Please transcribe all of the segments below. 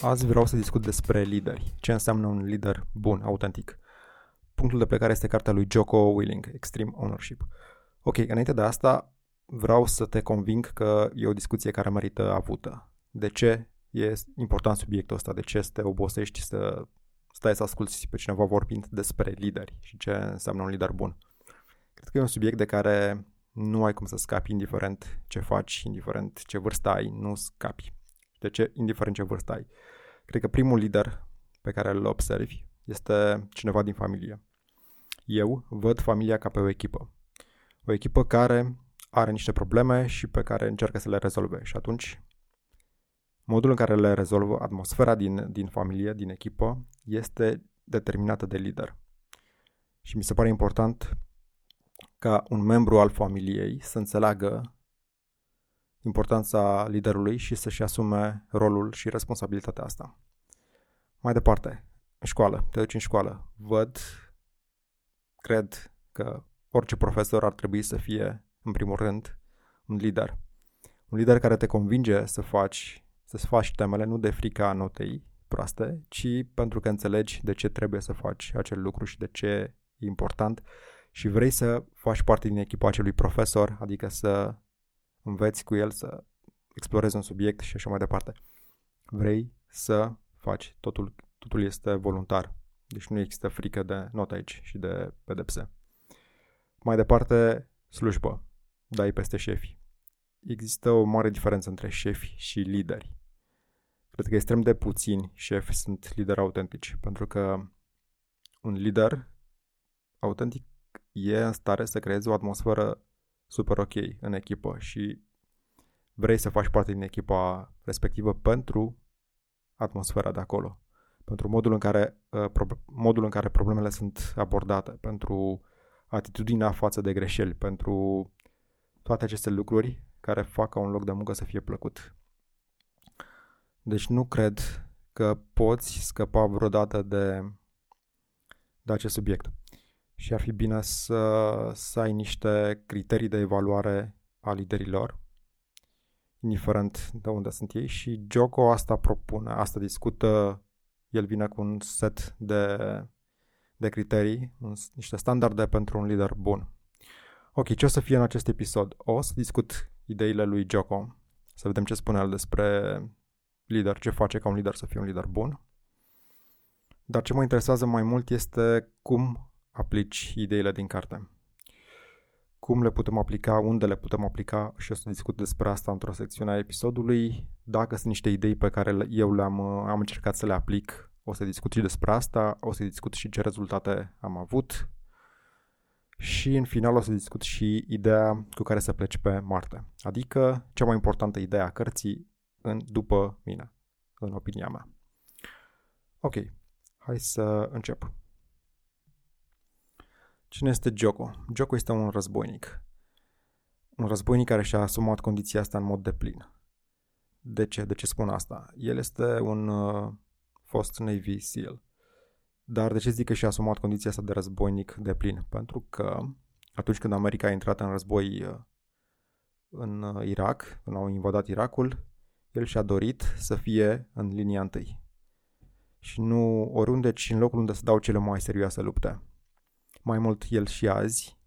Azi vreau să discut despre lideri. Ce înseamnă un lider bun, autentic. Punctul de plecare este cartea lui Jocko Willing, Extreme Ownership. Ok, înainte de asta vreau să te conving că e o discuție care merită avută. De ce e important subiectul ăsta? De ce să te obosești să stai să asculti pe cineva vorbind despre lideri și ce înseamnă un lider bun? Cred că e un subiect de care nu ai cum să scapi indiferent ce faci, indiferent ce vârstă ai, nu scapi. De ce? Indiferent ce vârstă ai. Cred că primul lider pe care îl observi este cineva din familie. Eu văd familia ca pe o echipă. O echipă care are niște probleme și pe care încearcă să le rezolve. Și atunci, modul în care le rezolvă atmosfera din, din familie, din echipă, este determinată de lider. Și mi se pare important ca un membru al familiei să înțeleagă importanța liderului și să-și asume rolul și responsabilitatea asta. Mai departe, în școală, te duci în școală, văd, cred că orice profesor ar trebui să fie, în primul rând, un lider. Un lider care te convinge să faci, să faci temele nu de frica notei proaste, ci pentru că înțelegi de ce trebuie să faci acel lucru și de ce e important și vrei să faci parte din echipa acelui profesor, adică să înveți cu el să explorezi un subiect și așa mai departe. Vrei să faci, totul, totul este voluntar. Deci nu există frică de not aici și de pedepse. Mai departe, slujbă. Dai peste șefi. Există o mare diferență între șefi și lideri. Cred că extrem de puțini șefi sunt lideri autentici, pentru că un lider autentic e în stare să creeze o atmosferă super ok în echipă și vrei să faci parte din echipa respectivă pentru atmosfera de acolo, pentru modul în care, uh, pro- modul în care problemele sunt abordate, pentru atitudinea față de greșeli, pentru toate aceste lucruri care fac ca un loc de muncă să fie plăcut. Deci nu cred că poți scăpa vreodată de, de acest subiect și ar fi bine să, să ai niște criterii de evaluare a liderilor, indiferent de unde sunt ei și Joko asta propune, asta discută, el vine cu un set de, de criterii, un, niște standarde pentru un lider bun. Ok, ce o să fie în acest episod? O să discut ideile lui Joko, să vedem ce spune el despre lider, ce face ca un lider să fie un lider bun. Dar ce mă interesează mai mult este cum aplici ideile din carte. Cum le putem aplica, unde le putem aplica și o să discut despre asta într-o secțiune a episodului. Dacă sunt niște idei pe care eu le-am am încercat să le aplic, o să discut și despre asta, o să discut și ce rezultate am avut și în final o să discut și ideea cu care să pleci pe Marte. Adică cea mai importantă idee a cărții în, după mine, în opinia mea. Ok, hai să încep. Cine este Joko? Joko este un războinic. Un războinic care și-a asumat condiția asta în mod deplin. De ce? De ce spun asta? El este un uh, fost Navy SEAL. Dar de ce zic că și-a asumat condiția asta de războinic de plin? Pentru că atunci când America a intrat în război uh, în uh, Irak, când au invadat Irakul, el și-a dorit să fie în linia întâi. Și nu oriunde, ci în locul unde se dau cele mai serioase lupte mai mult el și azi,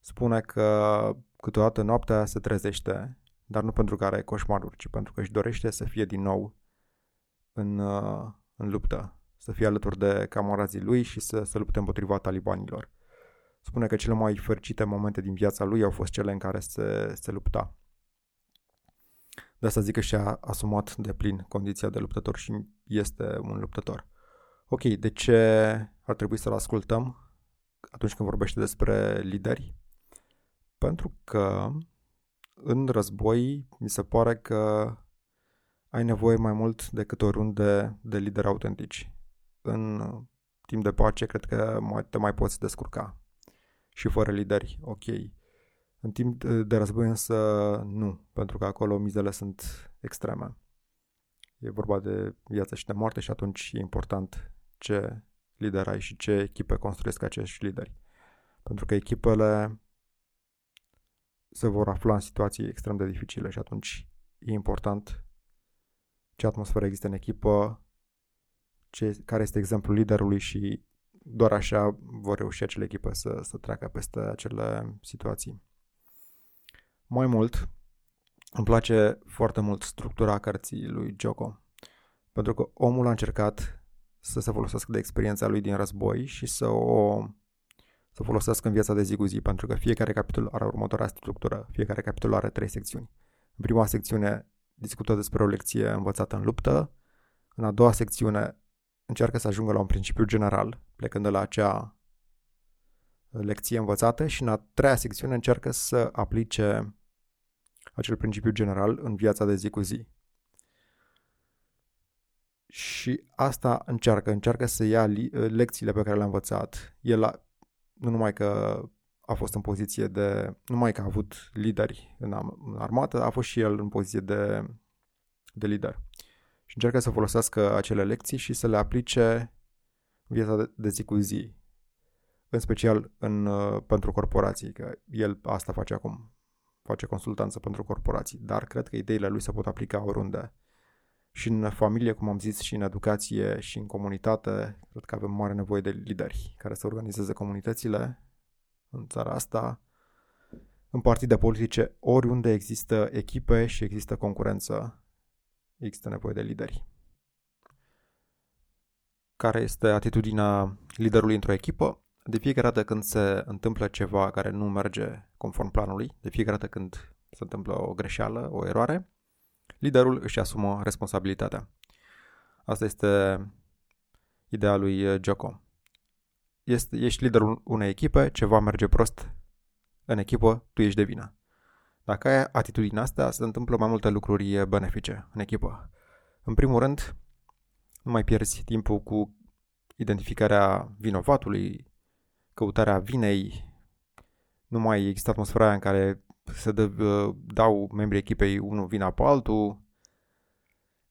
spune că câteodată noaptea se trezește, dar nu pentru că are coșmaruri, ci pentru că își dorește să fie din nou în, uh, în luptă, să fie alături de camarazii lui și să se lupte împotriva talibanilor. Spune că cele mai fericite momente din viața lui au fost cele în care se, se lupta. De asta zic că și-a asumat de plin condiția de luptător și este un luptător. Ok, de ce ar trebui să-l ascultăm? Atunci când vorbește despre lideri, pentru că în război mi se pare că ai nevoie mai mult decât oriunde de lideri autentici. În timp de pace cred că te mai poți descurca și fără lideri, ok. În timp de război însă nu, pentru că acolo mizele sunt extreme. E vorba de viață și de moarte și atunci e important ce lider ai și ce echipe construiesc acești lideri. Pentru că echipele se vor afla în situații extrem de dificile și atunci e important ce atmosferă există în echipă ce, care este exemplul liderului și doar așa vor reuși acele echipe să, să treacă peste acele situații. Mai mult, îmi place foarte mult structura cărții lui Joko, pentru că omul a încercat să se folosească de experiența lui din război și să o să folosească în viața de zi cu zi, pentru că fiecare capitol are următoarea structură, fiecare capitol are trei secțiuni. În prima secțiune discută despre o lecție învățată în luptă, în a doua secțiune încearcă să ajungă la un principiu general, plecând de la acea lecție învățată și în a treia secțiune încearcă să aplice acel principiu general în viața de zi cu zi. Și asta încearcă, încearcă să ia lecțiile pe care le-a învățat. El a, nu numai că a fost în poziție de, nu numai că a avut lideri în, în armată, a fost și el în poziție de, de lider. Și încearcă să folosească acele lecții și să le aplice în viața de, de zi cu zi. În special în, uh, pentru corporații, că el asta face acum face consultanță pentru corporații, dar cred că ideile lui se pot aplica oriunde. Și în familie, cum am zis, și în educație și în comunitate, cred că avem mare nevoie de lideri care să organizeze comunitățile în țara asta, în partide politice, oriunde există echipe și există concurență, există nevoie de lideri. Care este atitudinea liderului într-o echipă? De fiecare dată când se întâmplă ceva care nu merge conform planului, de fiecare dată când se întâmplă o greșeală, o eroare, liderul își asumă responsabilitatea. Asta este ideea lui Joko. Este, ești liderul unei echipe, ceva merge prost în echipă, tu ești de vină. Dacă ai atitudinea asta, se întâmplă mai multe lucruri benefice în echipă. În primul rând, nu mai pierzi timpul cu identificarea vinovatului, căutarea vinei, nu mai există atmosfera aia în care se dă, uh, dau membrii echipei unul vina pe altul,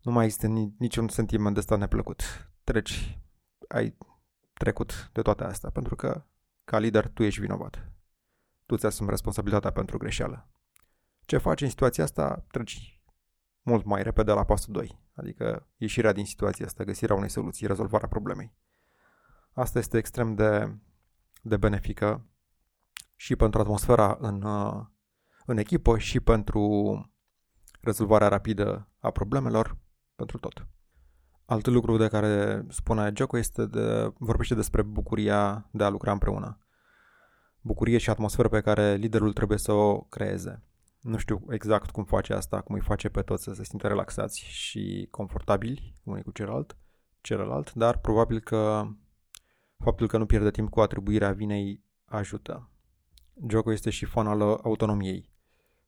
nu mai există niciun sentiment de ăsta neplăcut. Treci, ai trecut de toate astea, pentru că ca lider tu ești vinovat. Tu ți asumi responsabilitatea pentru greșeală. Ce faci în situația asta? Treci mult mai repede la pasul 2, adică ieșirea din situația asta, găsirea unei soluții, rezolvarea problemei. Asta este extrem de de benefică și pentru atmosfera în, uh, în echipă și pentru rezolvarea rapidă a problemelor, pentru tot. Alt lucru de care spune Joko este de, vorbește despre bucuria de a lucra împreună. Bucurie și atmosferă pe care liderul trebuie să o creeze. Nu știu exact cum face asta, cum îi face pe toți să se simtă relaxați și confortabili unii cu celălalt, celălalt, dar probabil că Faptul că nu pierde timp cu atribuirea vinei ajută. Jocul este și fan al autonomiei.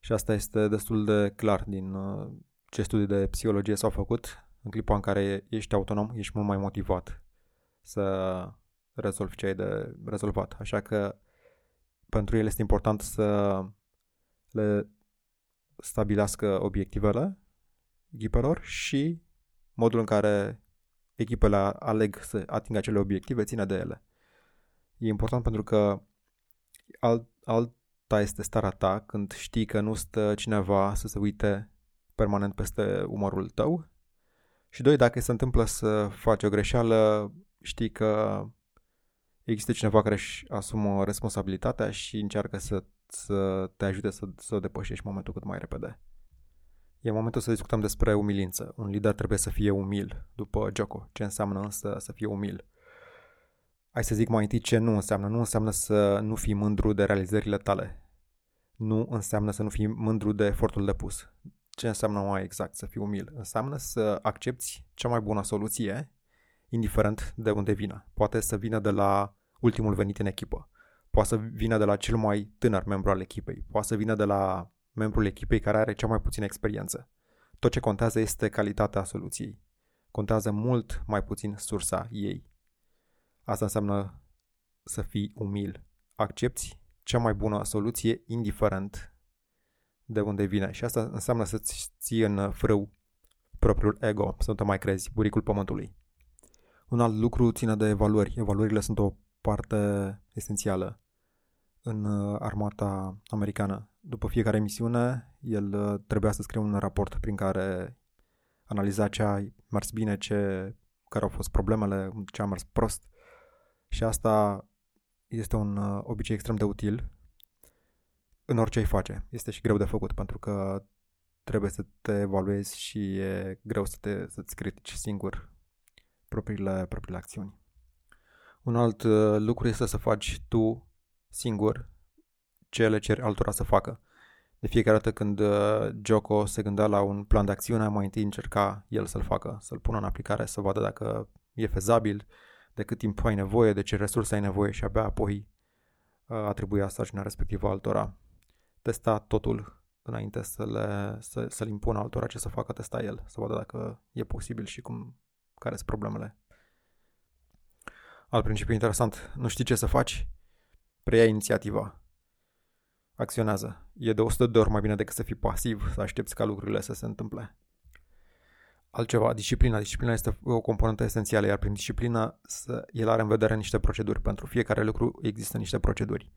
Și asta este destul de clar din uh, ce studii de psihologie s-au făcut. În clipa în care ești autonom, ești mult mai motivat să rezolvi ce ai de rezolvat. Așa că pentru el este important să le stabilească obiectivele echipelor și modul în care echipele aleg să atingă acele obiective, ține de ele. E important pentru că alt, alta este starea ta când știi că nu stă cineva să se uite permanent peste umărul tău și doi, dacă se întâmplă să faci o greșeală, știi că există cineva care își asumă responsabilitatea și încearcă să, să te ajute să, să o depășești momentul cât mai repede. E momentul să discutăm despre umilință. Un lider trebuie să fie umil, după Joko. Ce înseamnă însă să fie umil? Hai să zic mai întâi ce nu înseamnă. Nu înseamnă să nu fii mândru de realizările tale. Nu înseamnă să nu fii mândru de efortul depus. Ce înseamnă mai exact să fii umil? Înseamnă să accepti cea mai bună soluție, indiferent de unde vină. Poate să vină de la ultimul venit în echipă. Poate să vină de la cel mai tânăr membru al echipei. Poate să vină de la membrul echipei care are cea mai puțină experiență. Tot ce contează este calitatea soluției. Contează mult mai puțin sursa ei. Asta înseamnă să fii umil. Accepti cea mai bună soluție indiferent de unde vine. Și asta înseamnă să-ți ții în frâu propriul ego, să nu te mai crezi, buricul pământului. Un alt lucru ține de evaluări. Evaluările sunt o parte esențială în uh, armata americană. După fiecare misiune, el uh, trebuia să scrie un raport prin care analiza ce a mers bine, ce care au fost problemele, ce a mers prost. Și asta este un uh, obicei extrem de util în orice ai face. Este și greu de făcut pentru că trebuie să te evaluezi și e greu să te, să-ți critici singur propriile, propriile acțiuni. Un alt uh, lucru este să faci tu singur ce le ceri altora să facă. De fiecare dată când uh, Joko se gândea la un plan de acțiune, mai întâi încerca el să-l facă, să-l pună în aplicare, să vadă dacă e fezabil, de cât timp ai nevoie, de ce resurse ai nevoie și abia apoi uh, atribuia sarcina respectivă altora. Testa totul înainte să le, să, să-l impună altora ce să facă, testa el, să vadă dacă e posibil și cum, care sunt problemele. Alt principiu interesant, nu știi ce să faci? Preia inițiativa acționează. E de 100 de ori mai bine decât să fii pasiv, să aștepți ca lucrurile să se întâmple. Altceva, disciplina. Disciplina este o componentă esențială, iar prin disciplină el are în vedere niște proceduri. Pentru fiecare lucru există niște proceduri.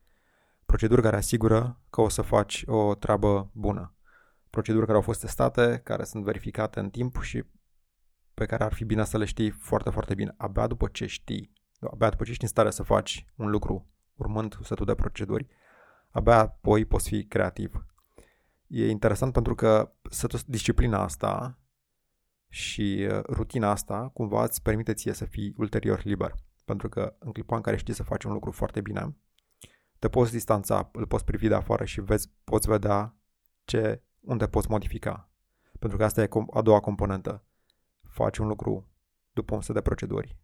Proceduri care asigură că o să faci o treabă bună. Proceduri care au fost testate, care sunt verificate în timp și pe care ar fi bine să le știi foarte, foarte bine. Abia după ce știi, abia după ce ești în stare să faci un lucru urmând setul de proceduri, abia apoi poți fi creativ. E interesant pentru că disciplina asta și uh, rutina asta cumva îți permite ție să fii ulterior liber. Pentru că în clipa în care știi să faci un lucru foarte bine, te poți distanța, îl poți privi de afară și vezi, poți vedea ce, unde poți modifica. Pentru că asta e a doua componentă. Faci un lucru după un set de proceduri,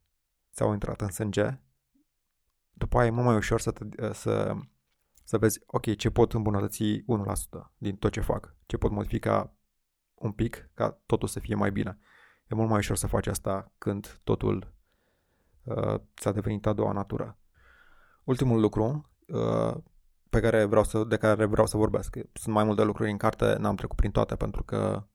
ți-au intrat în sânge, după aia e mult mai ușor să, te, uh, să să vezi, ok, ce pot îmbunătăți 1% din tot ce fac, ce pot modifica un pic ca totul să fie mai bine. E mult mai ușor să faci asta când totul uh, ți-a devenit a doua natură. Ultimul lucru uh, pe care vreau să, de care vreau să vorbesc, sunt mai multe lucruri în carte, n-am trecut prin toate pentru că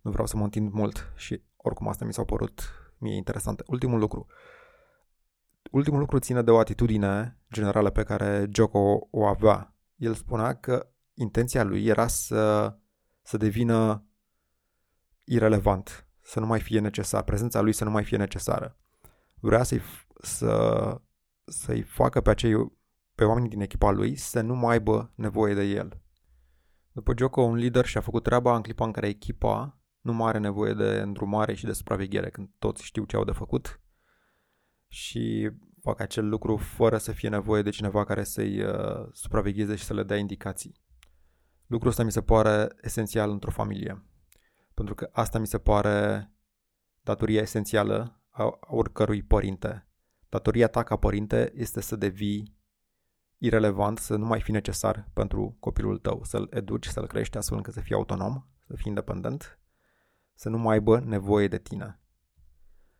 nu vreau să mă întind mult și oricum asta mi s-au părut mie interesante. Ultimul lucru, uh, ultimul lucru ține de o atitudine generală pe care Joko o avea. El spunea că intenția lui era să, să devină irelevant, să nu mai fie necesar, prezența lui să nu mai fie necesară. Vrea să-i, să, să-i facă pe acei pe oamenii din echipa lui să nu mai aibă nevoie de el. După Joko, un lider și-a făcut treaba în clipa în care echipa nu mai are nevoie de îndrumare și de supraveghere, când toți știu ce au de făcut și fac acel lucru fără să fie nevoie de cineva care să-i uh, supravegheze și să le dea indicații. Lucrul ăsta mi se pare esențial într-o familie. Pentru că asta mi se pare datoria esențială a oricărui părinte. Datoria ta ca părinte este să devii irelevant, să nu mai fi necesar pentru copilul tău, să-l educi, să-l crești astfel încât să fie autonom, să fie independent, să nu mai aibă nevoie de tine.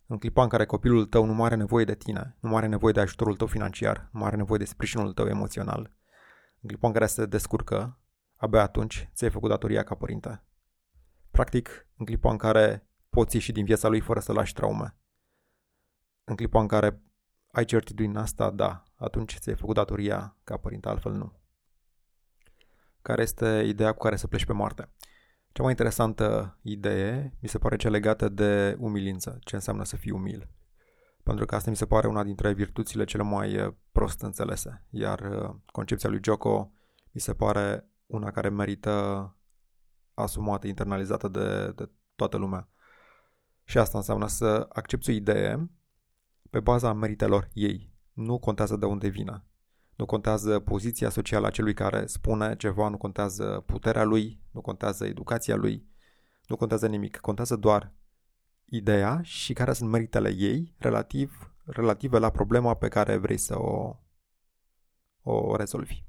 În clipa în care copilul tău nu mai are nevoie de tine, nu mai are nevoie de ajutorul tău financiar, nu mai are nevoie de sprijinul tău emoțional, în clipa în care se descurcă, abia atunci ți-ai făcut datoria ca părinte. Practic, în clipa în care poți ieși din viața lui fără să lași traume. În clipa în care ai certitudinea asta, da, atunci ți-ai făcut datoria ca părinte, altfel nu. Care este ideea cu care să pleci pe Marte? Cea mai interesantă idee mi se pare cea legată de umilință, ce înseamnă să fii umil. Pentru că asta mi se pare una dintre virtuțile cele mai uh, prost înțelese, iar uh, concepția lui Joko mi se pare una care merită asumată, internalizată de, de toată lumea. Și asta înseamnă să accepti o idee pe baza meritelor ei. Nu contează de unde vine. Nu contează poziția socială a celui care spune ceva, nu contează puterea lui, nu contează educația lui, nu contează nimic. Contează doar ideea și care sunt meritele ei relativ, relative la problema pe care vrei să o, o rezolvi.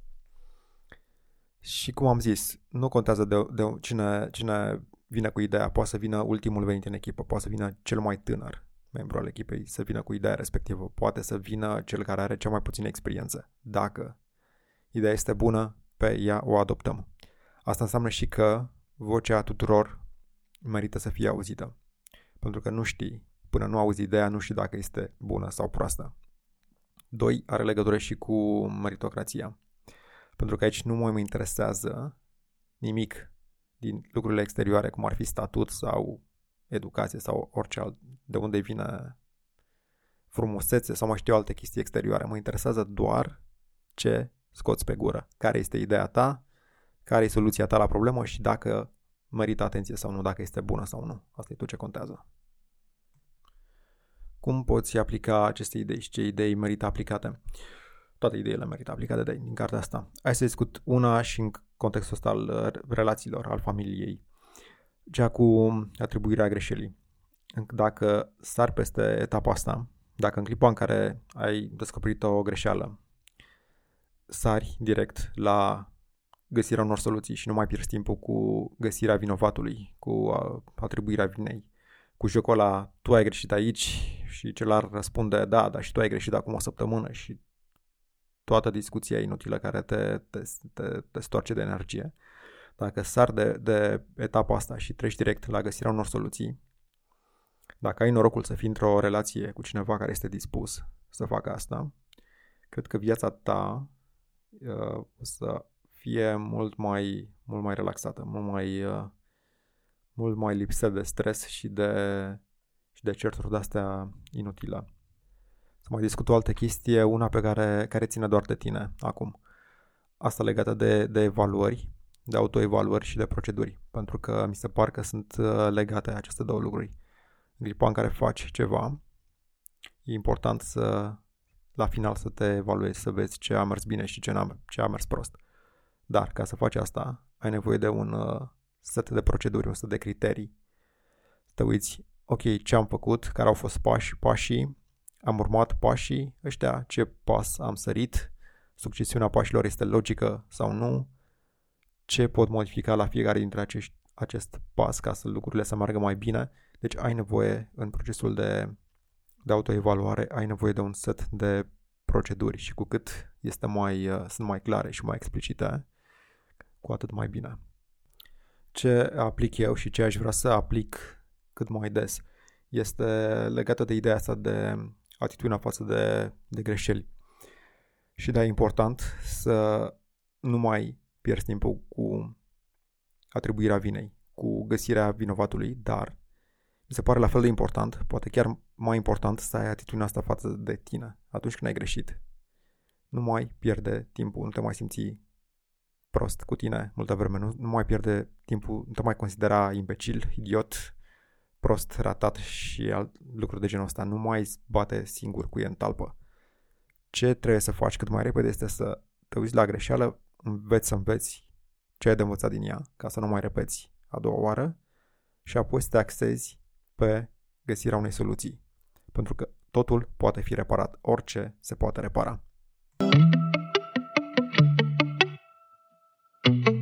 Și cum am zis, nu contează de, de cine, cine vine cu ideea, poate să vină ultimul venit în echipă, poate să vină cel mai tânăr, membru al echipei să vină cu ideea respectivă. Poate să vină cel care are cea mai puțină experiență. Dacă ideea este bună, pe ea o adoptăm. Asta înseamnă și că vocea tuturor merită să fie auzită. Pentru că nu știi, până nu auzi ideea, nu știi dacă este bună sau proastă. Doi, are legătură și cu meritocrația. Pentru că aici nu mă interesează nimic din lucrurile exterioare, cum ar fi statut sau educație sau orice alt, de unde vine frumusețe sau mai știu alte chestii exterioare. Mă interesează doar ce scoți pe gură. Care este ideea ta, care e soluția ta la problemă și dacă merită atenție sau nu, dacă este bună sau nu. Asta e tot ce contează. Cum poți aplica aceste idei și ce idei merită aplicate? Toate ideile merită aplicate de, din cartea asta. Hai să discut una și în contextul ăsta al uh, relațiilor, al familiei. Cea cu atribuirea greșelii. Dacă sar peste etapa asta, dacă în clipa în care ai descoperit o greșeală, sari direct la găsirea unor soluții și nu mai pierzi timpul cu găsirea vinovatului, cu uh, atribuirea vinei, cu jocul ăla, tu ai greșit aici și celălalt răspunde, da, dar și tu ai greșit acum o săptămână și toată discuția inutilă care te, te, te, te stoarce de energie. Dacă sar de, de etapa asta și treci direct la găsirea unor soluții, dacă ai norocul să fii într-o relație cu cineva care este dispus să facă asta, cred că viața ta uh, o să fie mult mai, mult mai relaxată, mult mai, uh, mult mai lipsă de stres și de, și de certuri de-astea inutile. Să mai discut o altă chestie, una pe care, care ține doar de tine acum. Asta legată de, de evaluări, de autoevaluări și de proceduri, pentru că mi se par că sunt uh, legate aceste două lucruri. În clipa în care faci ceva, e important să la final să te evaluezi, să vezi ce a mers bine și ce, a ce a mers prost. Dar ca să faci asta, ai nevoie de un uh, set de proceduri, un set de criterii. Să te uiți, ok, ce am făcut, care au fost pași, pașii, am urmat pașii ăștia, ce pas am sărit, succesiunea pașilor este logică sau nu, ce pot modifica la fiecare dintre acești, acest pas ca să lucrurile să meargă mai bine. Deci ai nevoie în procesul de, de autoevaluare, ai nevoie de un set de proceduri și cu cât este mai, uh, sunt mai clare și mai explicite, cu atât mai bine. Ce aplic eu și ce aș vrea să aplic cât mai des este legată de ideea asta de atitudinea față de, de greșeli. Și da, e important să nu mai pierzi timpul cu atribuirea vinei, cu găsirea vinovatului, dar mi se pare la fel de important, poate chiar mai important, să ai atitudinea asta față de tine atunci când ai greșit. Nu mai pierde timpul, nu te mai simți prost cu tine multă vreme, nu, nu mai pierde timpul, nu te mai considera imbecil, idiot, prost ratat și alt lucruri de genul ăsta. Nu mai bate singur cu el în talpă. Ce trebuie să faci cât mai repede este să te uiți la greșeală, înveți să înveți ce ai de învățat din ea, ca să nu mai repeți a doua oară și apoi să te axezi pe găsirea unei soluții. Pentru că totul poate fi reparat, orice se poate repara. thank you